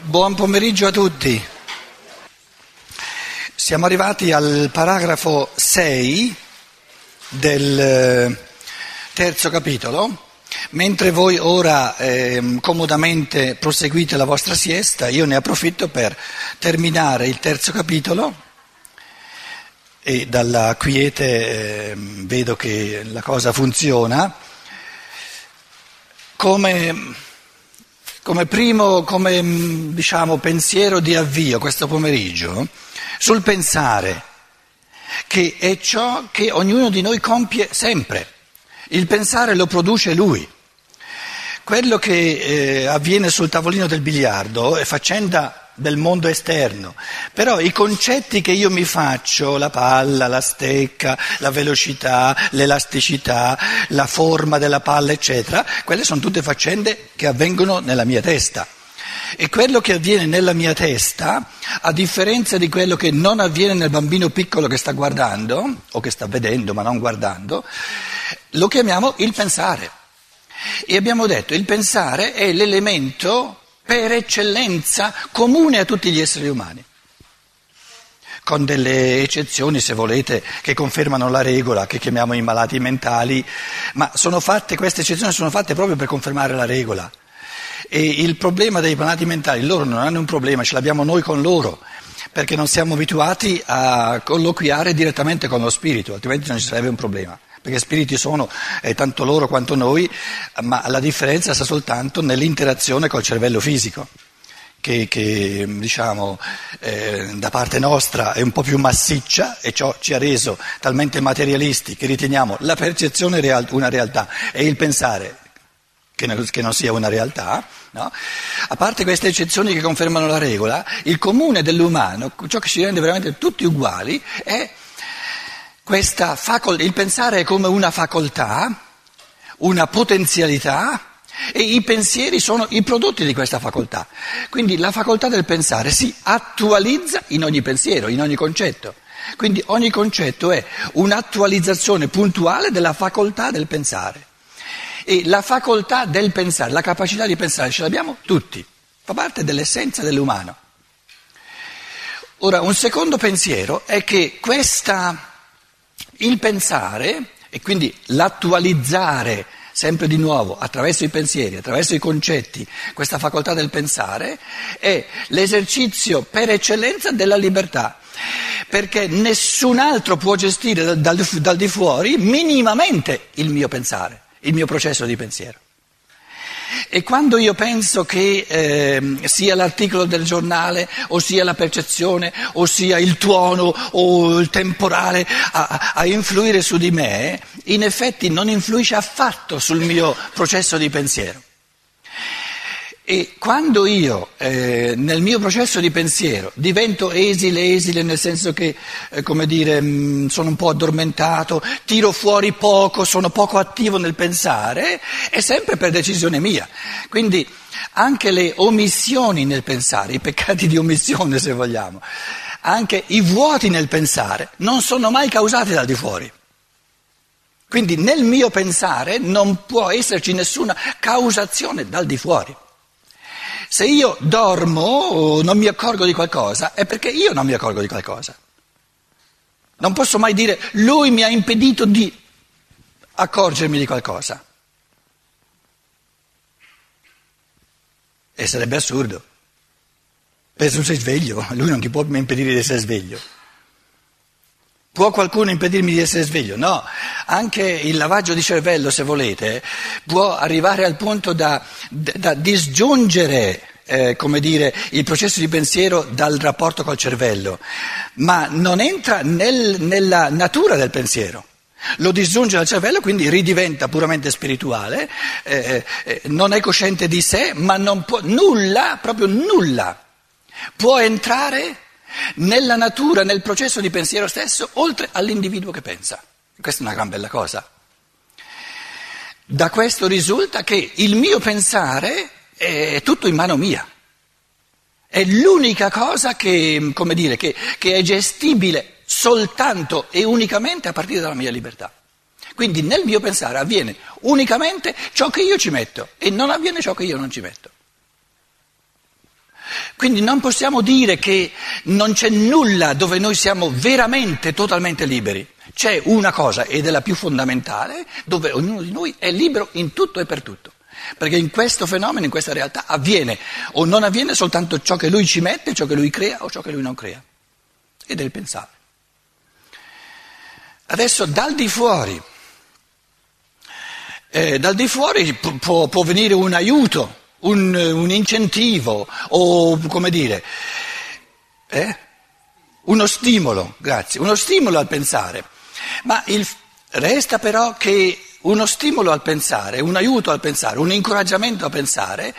Buon pomeriggio a tutti. Siamo arrivati al paragrafo 6 del eh, terzo capitolo. Mentre voi ora eh, comodamente proseguite la vostra siesta, io ne approfitto per terminare il terzo capitolo e dalla quiete eh, vedo che la cosa funziona. Come come primo come, diciamo, pensiero di avvio questo pomeriggio sul pensare che è ciò che ognuno di noi compie sempre. Il pensare lo produce lui. Quello che eh, avviene sul tavolino del biliardo è faccenda del mondo esterno, però i concetti che io mi faccio, la palla, la stecca, la velocità, l'elasticità, la forma della palla, eccetera, quelle sono tutte faccende che avvengono nella mia testa. E quello che avviene nella mia testa, a differenza di quello che non avviene nel bambino piccolo che sta guardando, o che sta vedendo ma non guardando, lo chiamiamo il pensare. E abbiamo detto il pensare è l'elemento per eccellenza comune a tutti gli esseri umani, con delle eccezioni, se volete, che confermano la regola, che chiamiamo i malati mentali, ma fatte, queste eccezioni sono fatte proprio per confermare la regola. E il problema dei malati mentali, loro non hanno un problema, ce l'abbiamo noi con loro, perché non siamo abituati a colloquiare direttamente con lo spirito, altrimenti non ci sarebbe un problema perché spiriti sono eh, tanto loro quanto noi, ma la differenza sta soltanto nell'interazione col cervello fisico. Che, che diciamo, eh, da parte nostra è un po' più massiccia e ciò ci ha reso talmente materialisti che riteniamo la percezione real- una realtà e il pensare che, ne, che non sia una realtà. No? A parte queste eccezioni che confermano la regola, il comune dell'umano, ciò che ci rende veramente tutti uguali, è Facol- il pensare è come una facoltà, una potenzialità e i pensieri sono i prodotti di questa facoltà. Quindi la facoltà del pensare si attualizza in ogni pensiero, in ogni concetto. Quindi ogni concetto è un'attualizzazione puntuale della facoltà del pensare. E la facoltà del pensare, la capacità di pensare, ce l'abbiamo tutti, fa parte dell'essenza dell'umano. Ora, un secondo pensiero è che questa il pensare e quindi l'attualizzare sempre di nuovo attraverso i pensieri, attraverso i concetti, questa facoltà del pensare è l'esercizio per eccellenza della libertà, perché nessun altro può gestire dal, dal di fuori minimamente il mio pensare, il mio processo di pensiero. E quando io penso che eh, sia l'articolo del giornale, o sia la percezione, o sia il tuono, o il temporale a, a influire su di me, in effetti non influisce affatto sul mio processo di pensiero. E quando io eh, nel mio processo di pensiero divento esile, esile nel senso che, eh, come dire, mh, mm, sono un po' addormentato, tiro fuori poco, sono poco attivo nel pensare, è sempre per decisione mia. Quindi anche le omissioni nel pensare, i peccati di omissione se vogliamo, anche i vuoti nel pensare non sono mai causati dal di fuori. Quindi nel mio pensare non può esserci nessuna causazione dal di fuori. Se io dormo o non mi accorgo di qualcosa, è perché io non mi accorgo di qualcosa. Non posso mai dire lui mi ha impedito di accorgermi di qualcosa. E sarebbe assurdo. Tu sei sveglio, lui non ti può impedire di essere sveglio. Può qualcuno impedirmi di essere sveglio? No, anche il lavaggio di cervello, se volete, può arrivare al punto da, da disgiungere eh, come dire, il processo di pensiero dal rapporto col cervello, ma non entra nel, nella natura del pensiero. Lo disgiunge dal cervello, quindi ridiventa puramente spirituale, eh, eh, non è cosciente di sé, ma non può, nulla, proprio nulla, può entrare nella natura, nel processo di pensiero stesso, oltre all'individuo che pensa. Questa è una gran bella cosa. Da questo risulta che il mio pensare è tutto in mano mia. È l'unica cosa che, come dire, che, che è gestibile soltanto e unicamente a partire dalla mia libertà. Quindi nel mio pensare avviene unicamente ciò che io ci metto e non avviene ciò che io non ci metto. Quindi non possiamo dire che non c'è nulla dove noi siamo veramente totalmente liberi. C'è una cosa, ed è la più fondamentale, dove ognuno di noi è libero in tutto e per tutto. Perché in questo fenomeno, in questa realtà, avviene o non avviene soltanto ciò che lui ci mette, ciò che lui crea o ciò che lui non crea. Ed è il pensare. Adesso dal di fuori, eh, dal di fuori può, può venire un aiuto, un, un, incentivo o come dire, eh? uno stimolo, grazie, uno stimolo al pensare. Ma il, resta però che uno stimolo al pensare, un aiuto al pensare, un incoraggiamento a pensare,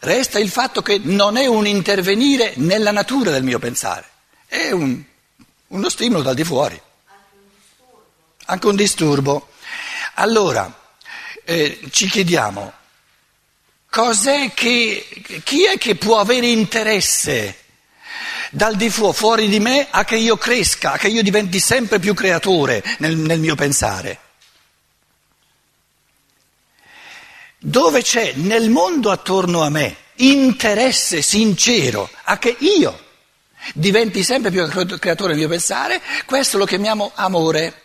resta il fatto che non è un intervenire nella natura del mio pensare, è un, uno stimolo dal di fuori. Anche un disturbo. Allora, eh, ci chiediamo, cos'è che, chi è che può avere interesse dal di fuori, fuori di me, a che io cresca, a che io diventi sempre più creatore nel, nel mio pensare? Dove c'è nel mondo attorno a me interesse sincero a che io diventi sempre più creatore del mio pensare, questo lo chiamiamo amore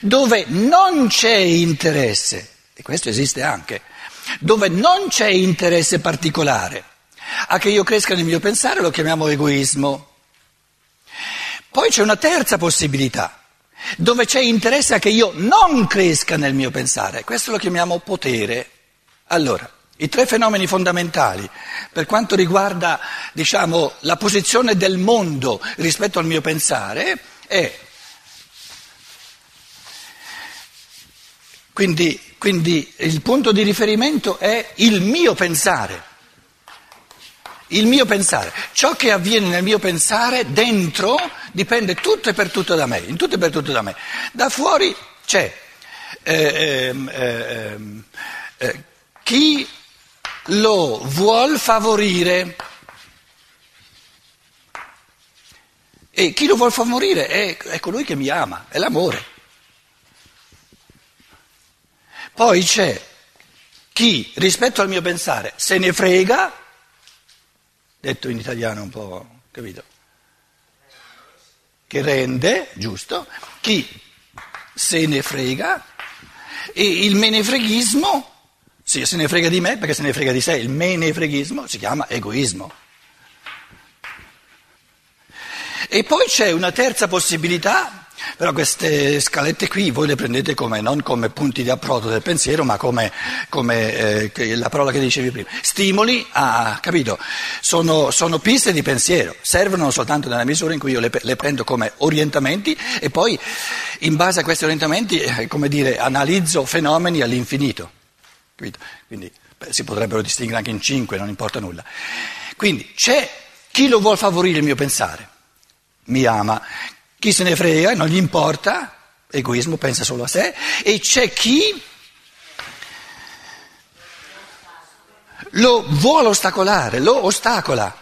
dove non c'è interesse, e questo esiste anche, dove non c'è interesse particolare a che io cresca nel mio pensare lo chiamiamo egoismo. Poi c'è una terza possibilità, dove c'è interesse a che io non cresca nel mio pensare, questo lo chiamiamo potere. Allora, i tre fenomeni fondamentali per quanto riguarda, diciamo, la posizione del mondo rispetto al mio pensare è Quindi, quindi il punto di riferimento è il mio pensare. Il mio pensare. Ciò che avviene nel mio pensare dentro dipende tutto e per tutto da me, in tutto e per tutto da me. Da fuori c'è eh, eh, eh, chi lo vuol favorire e chi lo vuol favorire è, è colui che mi ama, è l'amore. Poi c'è chi rispetto al mio pensare se ne frega, detto in italiano un po', capito? Che rende, giusto? Chi se ne frega e il menefreghismo, sì, se ne frega di me perché se ne frega di sé, il menefreghismo si chiama egoismo. E poi c'è una terza possibilità però queste scalette qui voi le prendete come, non come punti di approdo del pensiero, ma come, come eh, la parola che dicevi prima. Stimoli a, capito? Sono, sono, piste di pensiero, servono soltanto nella misura in cui io le, le prendo come orientamenti e poi in base a questi orientamenti, eh, come dire, analizzo fenomeni all'infinito. Capito? Quindi beh, si potrebbero distinguere anche in cinque, non importa nulla. Quindi c'è chi lo vuole favorire il mio pensare, mi ama, chi se ne frega, non gli importa, egoismo, pensa solo a sé, e c'è chi lo vuole ostacolare, lo ostacola.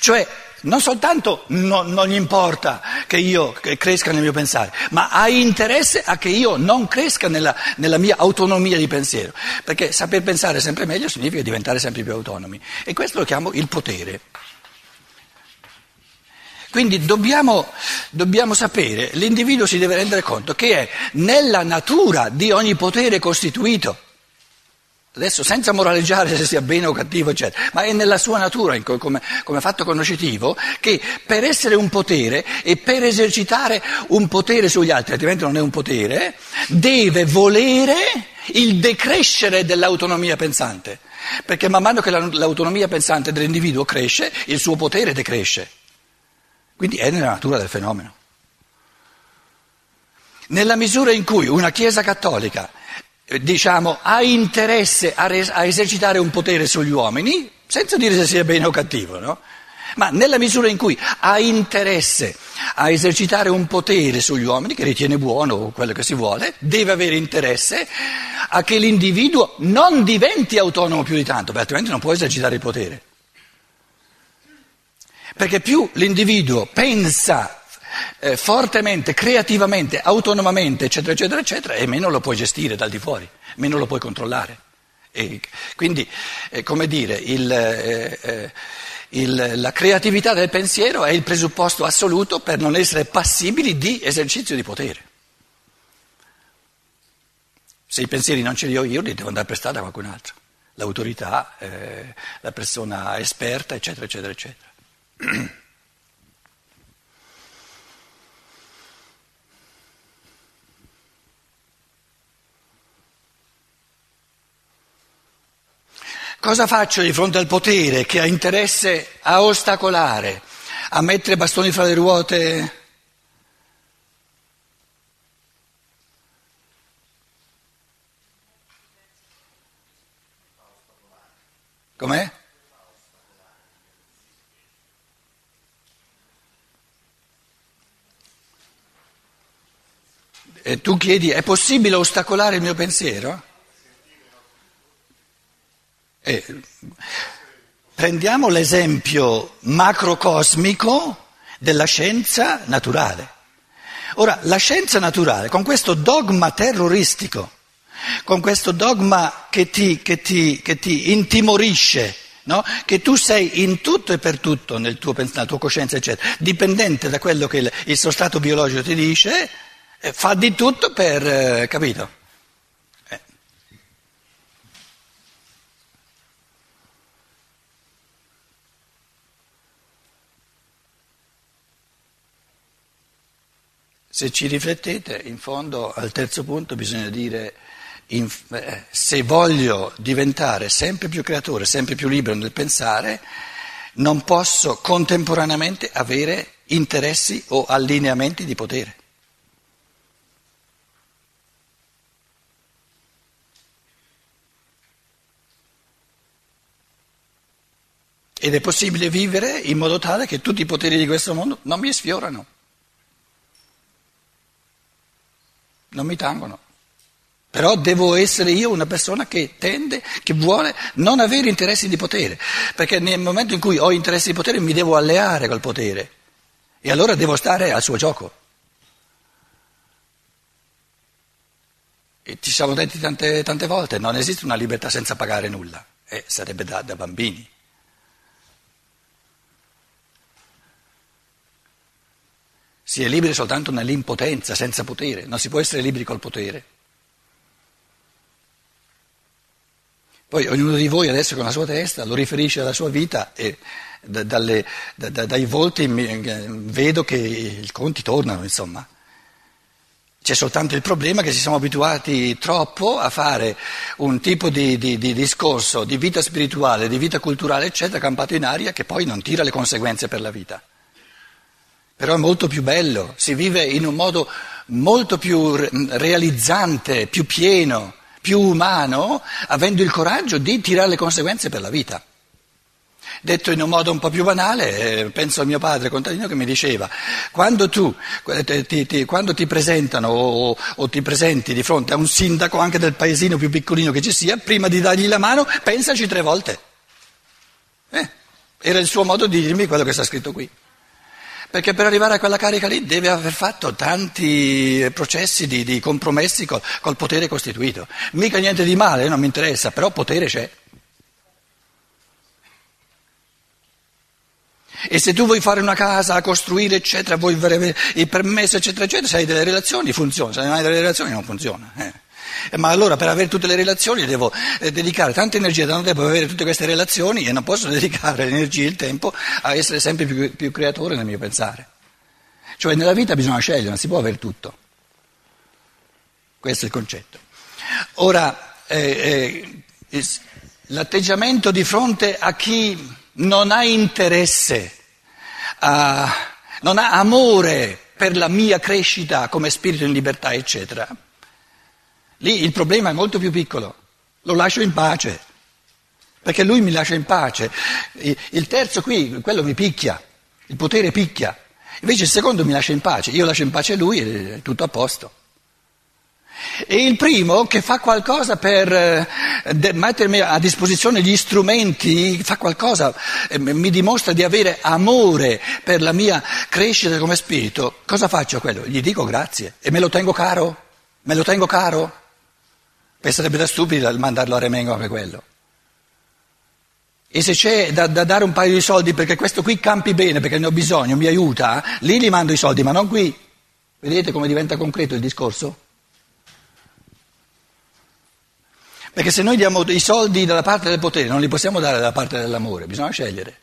Cioè, non soltanto non, non, gli importa che io cresca nel mio pensare, ma ha interesse a che io non cresca nella, nella, mia autonomia di pensiero, perché saper pensare sempre meglio significa diventare sempre più autonomi. E questo lo chiamo il potere. Quindi dobbiamo, dobbiamo, sapere, l'individuo si deve rendere conto che è nella natura di ogni potere costituito, adesso senza moraleggiare se sia bene o cattivo, eccetera, ma è nella sua natura, come, come fatto conoscitivo, che per essere un potere e per esercitare un potere sugli altri, altrimenti non è un potere, deve volere il decrescere dell'autonomia pensante, perché man mano che l'autonomia pensante dell'individuo cresce, il suo potere decresce. Quindi è nella natura del fenomeno. Nella misura in cui una Chiesa cattolica, eh, diciamo, ha interesse a, res- a esercitare un potere sugli uomini, senza dire se sia bene o cattivo, no? Ma nella misura in cui ha interesse a esercitare un potere sugli uomini, che ritiene buono o quello che si vuole, deve avere interesse a che l'individuo non diventi autonomo più di tanto, perché altrimenti non può esercitare il potere. Perché più l'individuo pensa eh, fortemente, creativamente, autonomamente, eccetera, eccetera, eccetera, e meno lo puoi gestire dal di fuori, meno lo puoi controllare. E quindi, eh, come dire, il, eh, eh, il, la creatività del pensiero è il presupposto assoluto per non essere passibili di esercizio di potere. Se i pensieri non ce li ho io, li devo andare prestati a qualcun altro, l'autorità, eh, la persona esperta, eccetera, eccetera, eccetera. Cosa faccio di fronte al potere che ha interesse a ostacolare, a mettere bastoni fra le ruote? Com'è? E tu chiedi, è possibile ostacolare il mio pensiero? Eh, prendiamo l'esempio macrocosmico della scienza naturale. Ora, la scienza naturale, con questo dogma terroristico, con questo dogma che ti, che ti, che ti intimorisce, no? che tu sei in tutto e per tutto nel tuo, nella tua coscienza, eccetera, dipendente da quello che il, il suo stato biologico ti dice, fa di tutto per, eh, capito? Se ci riflettete, in fondo al terzo punto bisogna dire in, eh, se voglio diventare sempre più creatore, sempre più libero nel pensare, non posso contemporaneamente avere interessi o allineamenti di potere. Ed è possibile vivere in modo tale che tutti i poteri di questo mondo non mi sfiorano. non mi tangono. Però devo essere io una persona che tende, che vuole non avere interessi di potere, perché nel momento in cui ho interessi di potere mi devo alleare col potere e allora devo stare al suo gioco. E ci siamo detti tante, tante volte, non esiste una libertà senza pagare nulla, e sarebbe da, da bambini. Si è liberi soltanto nell'impotenza, senza potere, non si può essere liberi col potere. Poi ognuno di voi adesso con la sua testa lo riferisce alla sua vita e dalle, da, da, dai volti vedo che i conti tornano, insomma. C'è soltanto il problema che si siamo abituati troppo a fare un tipo di, di, di, discorso di vita spirituale, di vita culturale, eccetera, campato in aria, che poi non tira le conseguenze per la vita però è molto più bello, si vive in un modo molto più realizzante, più pieno, più umano, avendo il coraggio di tirare le conseguenze per la vita. Detto in un modo un po' più banale, eh, penso al mio padre contadino che mi diceva, quando tu eh, ti, ti, quando ti presentano o, o, ti presenti di fronte a un sindaco anche del paesino più piccolino che ci sia, prima di dargli la mano, pensaci tre volte. Eh, era il suo modo di dirmi quello che sta scritto qui perché per arrivare a quella carica lì deve aver fatto tanti processi di, di compromessi col, col, potere costituito. Mica niente di male, non mi interessa, però potere c'è. E se tu vuoi fare una casa, costruire, eccetera, vuoi avere il permesso, eccetera, eccetera, se hai delle relazioni funziona, se non hai delle relazioni non funziona. Eh. Eh, ma allora per avere tutte le relazioni devo eh, dedicare tanta energia, tanto tempo per avere tutte queste relazioni e non posso dedicare l'energia e il tempo a essere sempre più, più creatore nel mio pensare. Cioè nella vita bisogna scegliere, non si può avere tutto. Questo è il concetto. Ora, eh, eh, l'atteggiamento di fronte a chi non ha interesse, a, non ha amore per la mia crescita come spirito in libertà, eccetera, Lì il problema è molto più piccolo, lo lascio in pace, perché lui mi lascia in pace. Il terzo qui, quello mi picchia, il potere picchia, invece il secondo mi lascia in pace, io lascio in pace lui e è tutto a posto. E il primo che fa qualcosa per eh, mettermi a disposizione gli strumenti, fa qualcosa, eh, mi dimostra di avere amore per la mia crescita come spirito, cosa faccio a quello? Gli dico grazie e me lo tengo caro? Me lo tengo caro? E sarebbe da stupidi mandarlo a Remengo anche quello. E se c'è da, da, dare un paio di soldi perché questo qui campi bene, perché ne ho bisogno, mi aiuta, lì gli mando i soldi, ma non qui. Vedete come diventa concreto il discorso? Perché se noi diamo i soldi dalla parte del potere, non li possiamo dare dalla parte dell'amore, bisogna scegliere.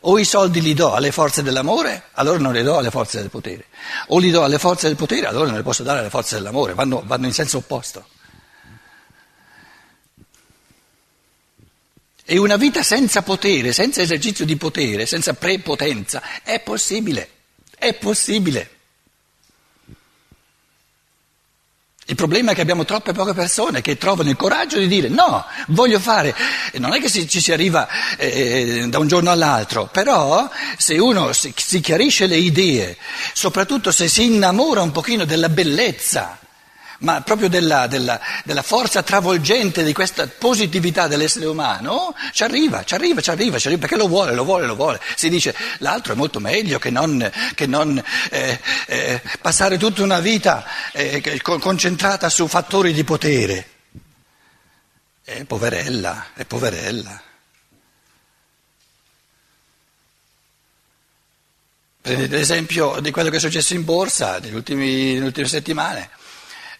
O i soldi li do alle forze dell'amore, allora non li do alle forze del potere. O li do alle forze del potere, allora non li posso dare alle forze dell'amore, vanno, vanno in senso opposto. E una vita senza potere, senza esercizio di potere, senza prepotenza, è possibile, è possibile. Il problema è che abbiamo troppe poche persone che trovano il coraggio di dire no, voglio fare, non è che ci si arriva eh, da un giorno all'altro, però se uno si, si chiarisce le idee, soprattutto se si innamora un pochino della bellezza, ma proprio della, della, della, forza travolgente di questa positività dell'essere umano, ci arriva, ci arriva, ci arriva, ci arriva, perché lo vuole, lo vuole, lo vuole. Si dice l'altro è molto meglio che non, che non eh, eh, passare tutta una vita eh, concentrata su fattori di potere. È poverella, è poverella. Prendete l'esempio di quello che è successo in borsa nelle ultime, nelle ultime settimane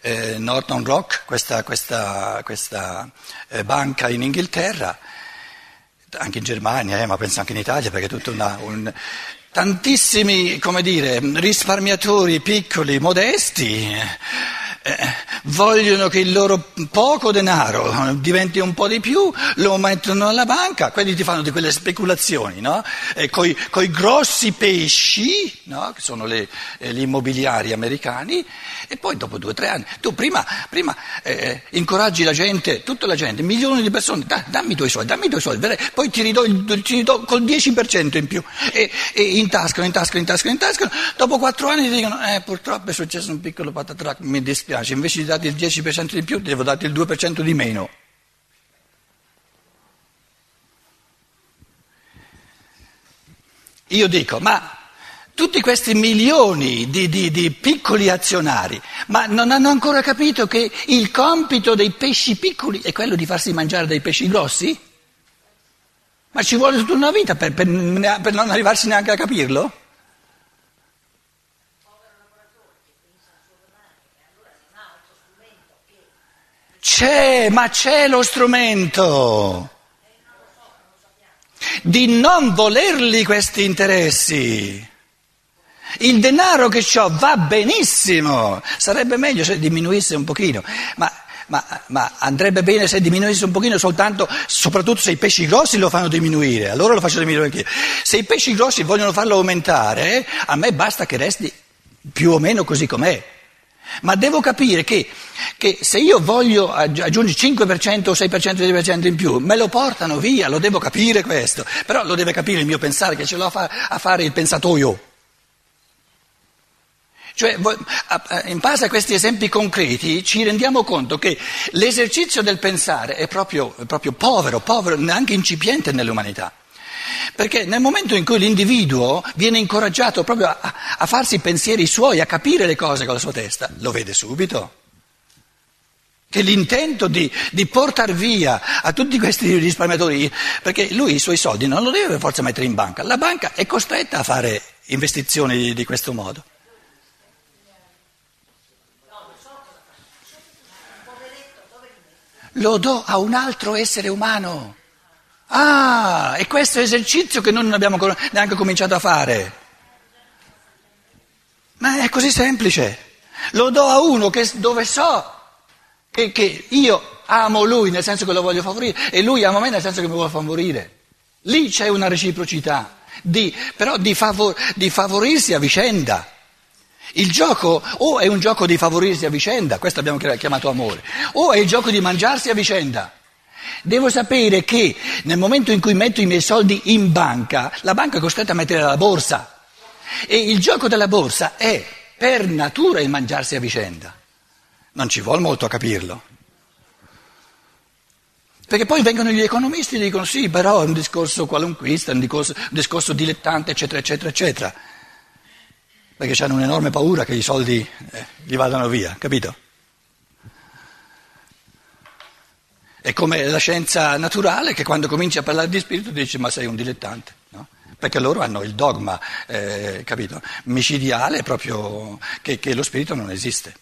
eh, Northern Rock, questa, questa, questa eh, banca in Inghilterra, anche in Germania, eh, ma penso anche in Italia, perché è una, un, tantissimi dire, risparmiatori piccoli, modesti, vogliono che il loro poco denaro diventi un po' di più, lo mettono alla banca, quelli ti fanno di quelle speculazioni, no? eh, coi, coi grossi pesci, no? che sono le, eh, gli immobiliari americani, e poi dopo due o tre anni, tu prima, prima eh, incoraggi la gente, tutta la gente, milioni di persone, da, dammi i tuoi soldi, dammi i tuoi soldi, poi ti ridò, ti ridò col 10% in più, e, e intascano, intascano, intascano, intascano, dopo quattro anni ti dicono, eh, purtroppo è successo un piccolo patatrac, mi dispiace dispiace, invece di darti il 10% di più, devo darti il 2% di meno. Io dico, ma tutti questi milioni di, di, di, piccoli azionari, ma non hanno ancora capito che il compito dei pesci piccoli è quello di farsi mangiare dai pesci grossi? Ma ci vuole tutta una vita per, per, per non arrivarsi neanche a capirlo? C'è, ma c'è lo strumento di non volerli questi interessi. Il denaro che ho va benissimo, sarebbe meglio se diminuisse un pochino, ma, ma, ma, andrebbe bene se diminuisse un pochino soltanto, soprattutto se i pesci grossi lo fanno diminuire, allora lo faccio diminuire anch'io. Se i pesci grossi vogliono farlo aumentare, a me basta che resti più o meno così com'è. Ma devo capire che, che, se io voglio aggiungere 5% o 6% di 10% in più, me lo portano via, lo devo capire questo. Però lo deve capire il mio pensare, che ce l'ho a fare il pensatoio. Cioè, in base a questi esempi concreti ci rendiamo conto che l'esercizio del pensare è proprio, è proprio povero, povero, neanche incipiente nell'umanità. Perché nel momento in cui l'individuo viene incoraggiato proprio a, a farsi pensieri suoi, a capire le cose con la sua testa, lo vede subito che l'intento di, di portare via a tutti questi risparmiatori, perché lui i suoi soldi non lo deve per forza mettere in banca, la banca è costretta a fare investizioni di, di questo modo. Lo do a un altro essere umano. Ah, è questo esercizio che noi non abbiamo neanche cominciato a fare. Ma è così semplice. Lo do a uno che, dove so che, che, io amo lui nel senso che lo voglio favorire e lui ama me nel senso che mi vuole favorire. Lì c'è una reciprocità, di, però di, favor, di favorirsi a vicenda. Il gioco o è un gioco di favorirsi a vicenda, questo abbiamo chiamato amore, o è il gioco di mangiarsi a vicenda. Devo sapere che nel momento in cui metto i miei soldi in banca, la banca è costretta a mettere la borsa. E il gioco della borsa è per natura il mangiarsi a vicenda. Non ci vuole molto a capirlo. Perché poi vengono gli economisti e dicono sì, però è un discorso qualunquista, un discorso, un discorso dilettante, eccetera, eccetera, eccetera. Perché hanno un'enorme paura che i soldi eh, gli vadano via, capito? È come la scienza naturale che quando comincia a parlare di spirito dice ma sei un dilettante, no? Perché loro hanno il dogma, eh, capito, micidiale proprio che, che lo spirito non esiste.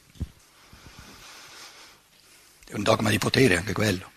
È un dogma di potere anche quello.